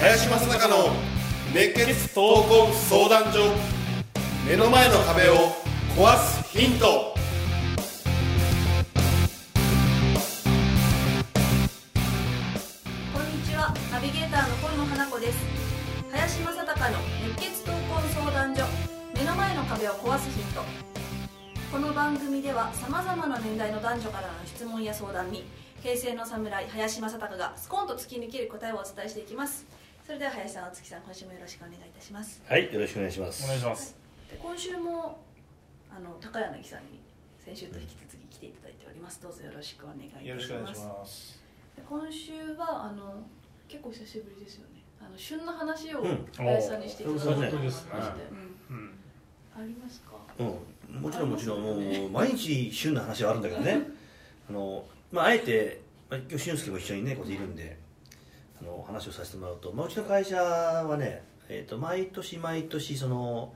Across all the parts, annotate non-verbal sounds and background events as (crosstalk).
林正孝の熱血闘魂相談所目の前の壁を壊すヒント。こんにちは。ナビゲーターの今野花子です。林正孝の熱血闘魂相談所。目の前の壁を壊すヒント。この番組ではさまざまな年代の男女からの質問や相談に平成の侍林正孝がスコーンと突き抜ける答えをお伝えしていきます。それでは林さんお月さん今週もよろしくお願いいたします。はい、よろしくお願いします。お願いします。で今週もあの高柳さんに先週と引き続き来ていただいております。どうぞよろしくお願いいたしよろしくお願いします。今週はあの結構久しぶりですよねあの旬の話をうん。林さんにしていただいてそう本当ですねましてう。んうん。ありますか？うん、もちろんもちろんもう毎日旬な話はあるんだけどね。あのまああえてまあ今日俊介も一緒にねこういるんで、あの話をさせてもらうと、まあうちの会社はね、えっ、と毎年毎年その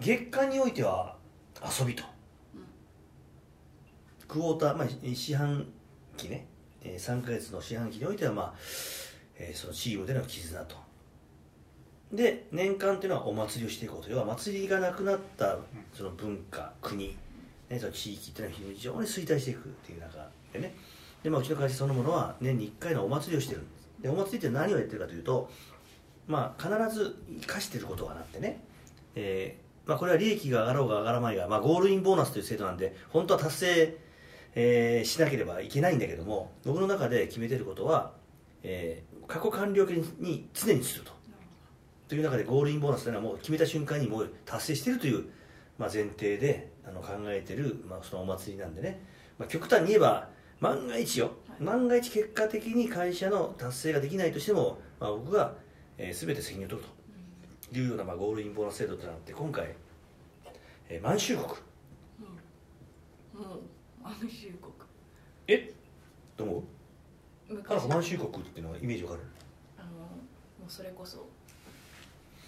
月間においては遊びと、クォーターまあ四半期ね、えー、3ヶ月の四半期においてはまあ、えーそのチームでの絆と。で年間っていうのはお祭りをしていこうと。要は祭りがなくなったその文化国、ね、その地域っていうのは非常に衰退していくっていう中でね。で、まあ、うちの会社そのものは年に1回のお祭りをしてるんです。でお祭りって何をやってるかというと、まあ、必ず生かしてることがあってね、えーまあ、これは利益が上がろうが上がらないが、まあ、ゴールインボーナスという制度なんで本当は達成、えーしなければいけないんだけども僕の中で決めてることは、えー過去完了形に常にすると。という中でゴールインボーナスというのはもう決めた瞬間にもう達成しているという、まあ、前提であの考えてる、まあ、そのお祭りなんでね、まあ、極端に言えば万が一よ、万が一結果的に会社の達成ができないとしても、まあ、僕が、えー、全て責任を取ると。いうような、まあ、ゴールインボーナス制度となって今回、えー満州国。もう満州国。え？どう思う？昔あ満州国っていうのはイメージわかる。あのもうそれこそ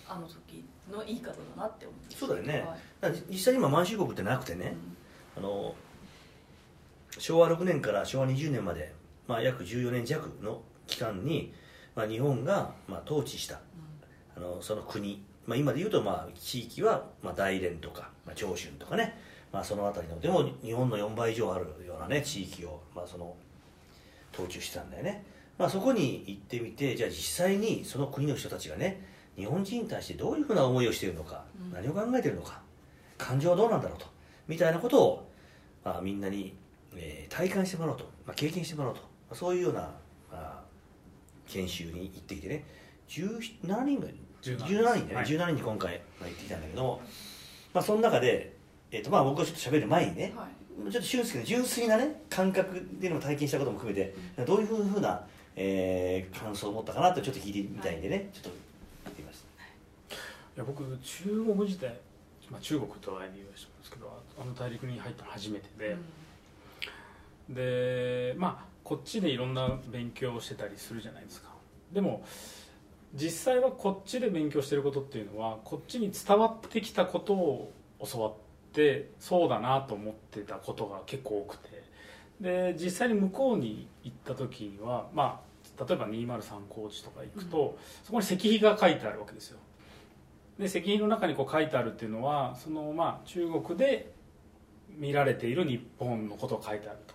あの時のいい方だなって思ってそうだよね。はい。実際に今満州国ってなくてね、あの昭和6年から昭和20年まで、まあ、約14年弱の期間に、まあ、日本が、まあ、統治した。あのその国、まあ、今で言うと、まあ、地域は、まあ、大連とか、まあ、長春とかね、まあ、その辺りの。でも日本の4倍以上あるようなね地域を、まあ、その統治してたんだよね、まあ、そこに行ってみてじゃあ実際にその国の人たちがね日本人に対してどういうふうな思いをしているのか、うん。何を考えているのか感情はどうなんだろうとみたいなことを、まあ、みんなに、えー体感してもらおうと、まあ、経験してもらおうと、まあそういうような、まあ、研修に行ってきてね17人ぐらい？17 17人。だよね、はい。17人に今回まあ行ってきたんだけども、まあ、その中で、えーとまあ、僕がちょっと喋る前にね、はいちょっと俊介の純粋なね感覚っていうのも体験したことも含めて、どういうふうな、えー感想を持ったかなとちょっと聞いてみたいんでね、ちょっと聞いてみますい。や僕中国時代、まあ中国とは言う人なんですけど、あの大陸に入ったの初めてで、でまあこっちでいろんな勉強をしてたりするじゃないですか。でも実際はこっちで勉強してることっていうのはこっちに伝わってきたことを教わってそうだなと思ってたことが結構多くて。で実際に向こうに行った時にはまあ例えば203高知とか行くと、そこに石碑が書いてあるわけですよ。で石碑の中にこう書いてあるっていうのはそのまあ中国で見られている日本のことが書いてあると。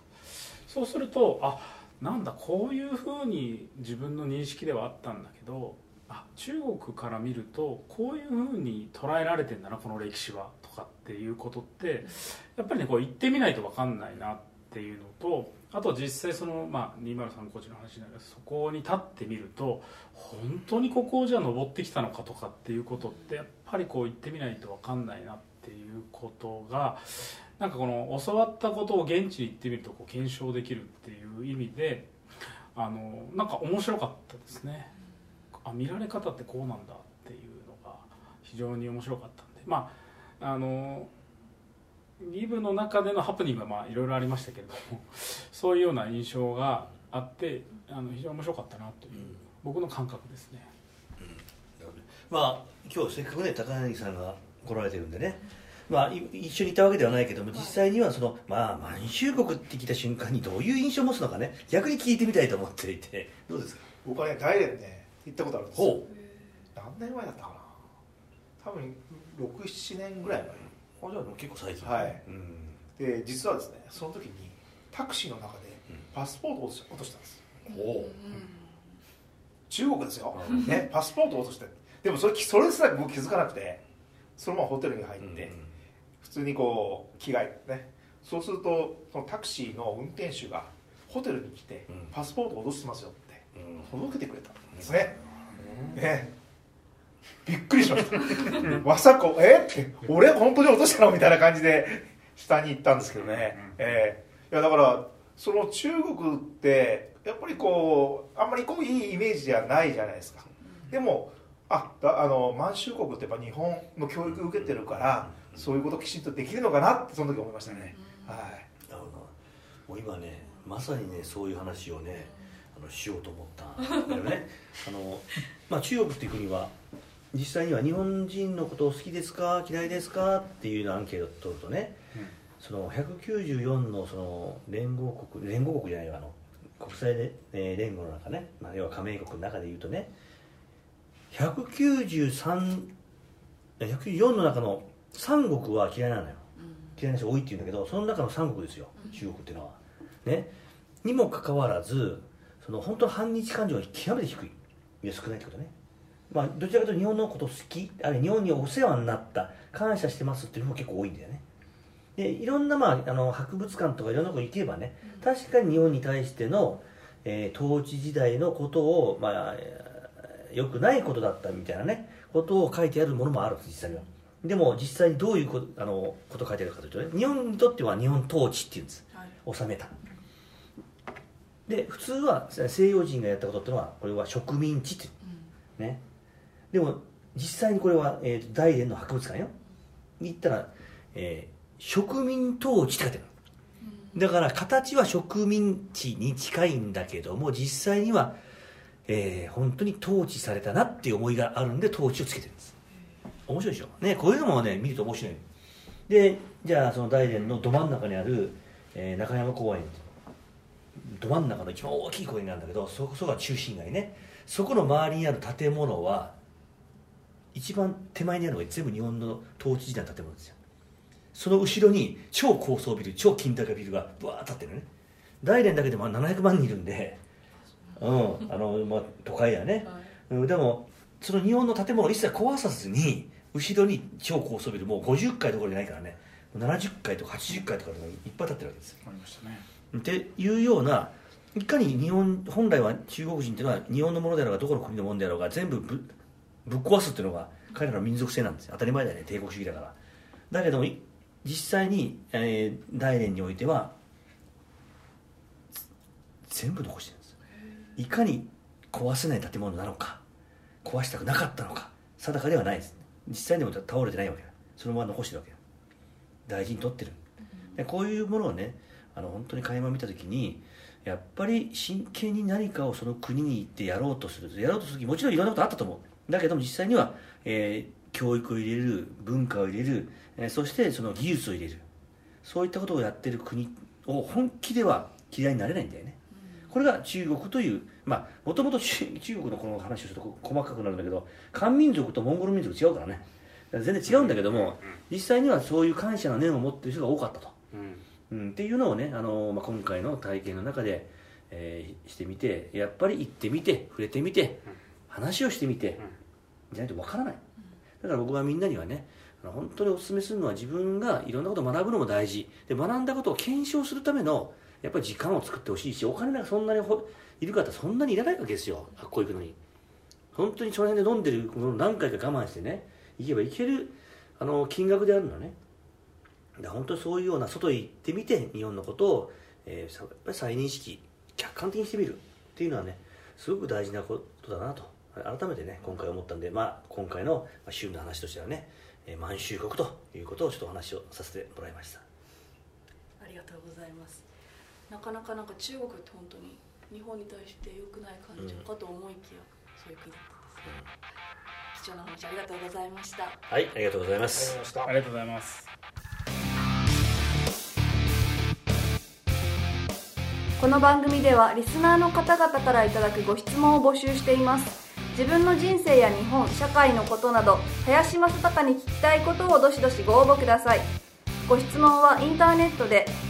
そうするとあなんだこういうふうに自分の認識ではあったんだけどあ中国から見るとこういうふうに捉えられてんだなこの歴史はとかっていうことってやっぱりねこう行ってみないと分かんないなっていうのとあと実際その、まあ、203コーチの話になりますそこに立ってみると本当にここをじゃあ登ってきたのかとかっていうことってやっぱりこう行ってみないと分かんないなっていうことがなんかこの教わったことを現地に行ってみるとこう検証できるっていう意味であのなんか面白かったですね。あ見られ方ってこうなんだっていうのが非常に面白かったんで。まああのリブの中でのハプニングはまあいろいろありましたけれども (laughs) そういうような印象があってあの非常に面白かったなという僕の感覚ですね。まあ今日せっかくね高柳さんが来られてるんでね。まあい一緒にいたわけではないけども実際にはそのまあ満州国って聞いた瞬間にどういう印象を持つのかね逆に聞いてみたいと思っていてどうですか？僕はね大連ね行ったことあるんですよ。ほ何年前だったかな。多分67年ぐらいうあじゃあ結構最近。はい。うん。前で実はですねその時にタクシーの中でうん。パスポートを落とし落としたんです。ほ中国ですよ、うん。ね、パスポートを落として。でもそれそれすら僕気づかなくてそのままホテルに入うって、普通にこう着替えてね。そうするとそのタクシーの運転手がホテルに来て、うん。パスポートを落としてますよってうん。届けてくれた。んですね、ねびっくりしました。まさかえって俺本当に落としたの？みたいな感じで下に行ったんですけどね、ええ。いやだからその中国ってやっぱりこうあんまりこういいイメージではないじゃないですか。でもあだあの満州国ってやっぱ日本の教育受けてるからそういうこときちんとできるのかなってその時思いましたね、はい。なるほど。もう今ねまさにねそういう話をねあのしようと思った。んだよね。(laughs) あの、まあ、中国っていう国は実際には日本人のことを好きですか？嫌いですか？っていうアンケートを取るとね、その194のその連合国連合国じゃないよあの国際で、えー連合の中ね、まあ、要は加盟国の中でいうとね。193 194の中の3国は嫌いなのよ。嫌いな人多いって言うんだけどその中の3国ですよ。中国っていうのは。ね。にもかかわらずその本当の反日感情が極めて低い。いや少ないってことね。まあどちらかというと日本のこと好きあるいは日本にお世話になった感謝してますっていうのも結構多いんだよね。でいろんな、まあ、あの博物館とかいろんなとこ行けばね確かに日本に対しての、えー統治時代のことを、まあ、えー良くないことだったみたいなねことを書いてあるものもあるんです実際には。でも実際にどういうことあのこと書いてあるかというとね日本にとっては日本統治っていうんです。はい。治めたで普通は西洋人がやったことっていうのはこれは植民地っていうね。でも実際にこれは、えーと大連の博物館よ。に行ったら、えー植民統治って書いてある。だから形は植民地に近いんだけども実際には、えー本当に統治されたなっていう思いがあるんで統治をつけてるんです。面白いでしょ？ねこういうのもね見ると面白い。でじゃあその大連のど真ん中にある、えー中山公園ど真ん中の一番大きい公園なんだけどそこそこが中心街ね。そこの周りにある建物は一番手前にあるのが全部日本の統治時代の建物ですよ。その後ろに超高層ビル超金高ビルがブワーッと立ってるのね。大連だけでも700万人いるんでうんあの、まあ、都会やね、うん、でもその日本の建物を一切壊さずに後ろに超高層ビルもう50階どころじゃないからね70階とか80階とかいっぱい建ってるわけですよ。ありましたね。っていうようないかに日本本来は中国人っていうのは日本のものであろうがどこの国のものであろうが全部ぶぶっ壊すっていうのが彼らの民族性なんですよ。当たり前だよね。帝国主義だから。だけどい実際に、えー大連においては全部残してるんですいかに壊せない建物なのか壊したくなかったのか定かではないです。実際にも倒れてないわけだ。そのまま残してるわけだ大事に取ってる。でこういうものをねあの本当に垣間見た時にやっぱり真剣に何かをその国に行ってやろうとするやろうとする時もちろんいろんなことあったと思う。だけども実際には、えー教育を入れる文化を入れる、えーそしてその技術を入れる。そういったことをやってる国を本気では嫌いになれないんだよね。これが中国というまあもともと中中国のこの話をすると細かくなるんだけど漢民族とモンゴル民族違うからね。全然違うんだけども実際にはそういう感謝の念を持ってる人が多かったと。うん。うん、っていうのをね、あのまあ、今回の体験の中で、えーしてみてやっぱり行ってみて触れてみて話をしてみて、じゃないとわからない。だから僕はみんなにはね本当にお勧めするのは自分がいろんなことを学ぶのも大事。で学んだことを検証するためのやっぱり時間を作ってほしいしお金がそんなにほいるかってそんなにいらないわけですよ。学校行くのに。本当にその辺で飲んでるものを何回か我慢してね行けば行けるあの金額であるのね。本当にそういうような外へ行ってみて日本のことを、えーさやっぱり再認識客観的にしてみるっていうのはねすごく大事なことだなと。改めてね今回思ったんで、まあ、今回のまあ週の話としてはね、えー満州国ということをちょっとお話をさせてもらいました。ありがとうございます。なかなかなんか中国って本当に日本に対して良くない感情かと思いきや、そういう国だったんですね貴重なお話ありがとうございました。はいありがとうございます。ありがとうございます。この番組ではリスナーの方々からいただくご質問を募集しています。自分の人生や日本社会のことなど林正孝に聞きたいことをどしどしご応募ください。ご質問はインターネットで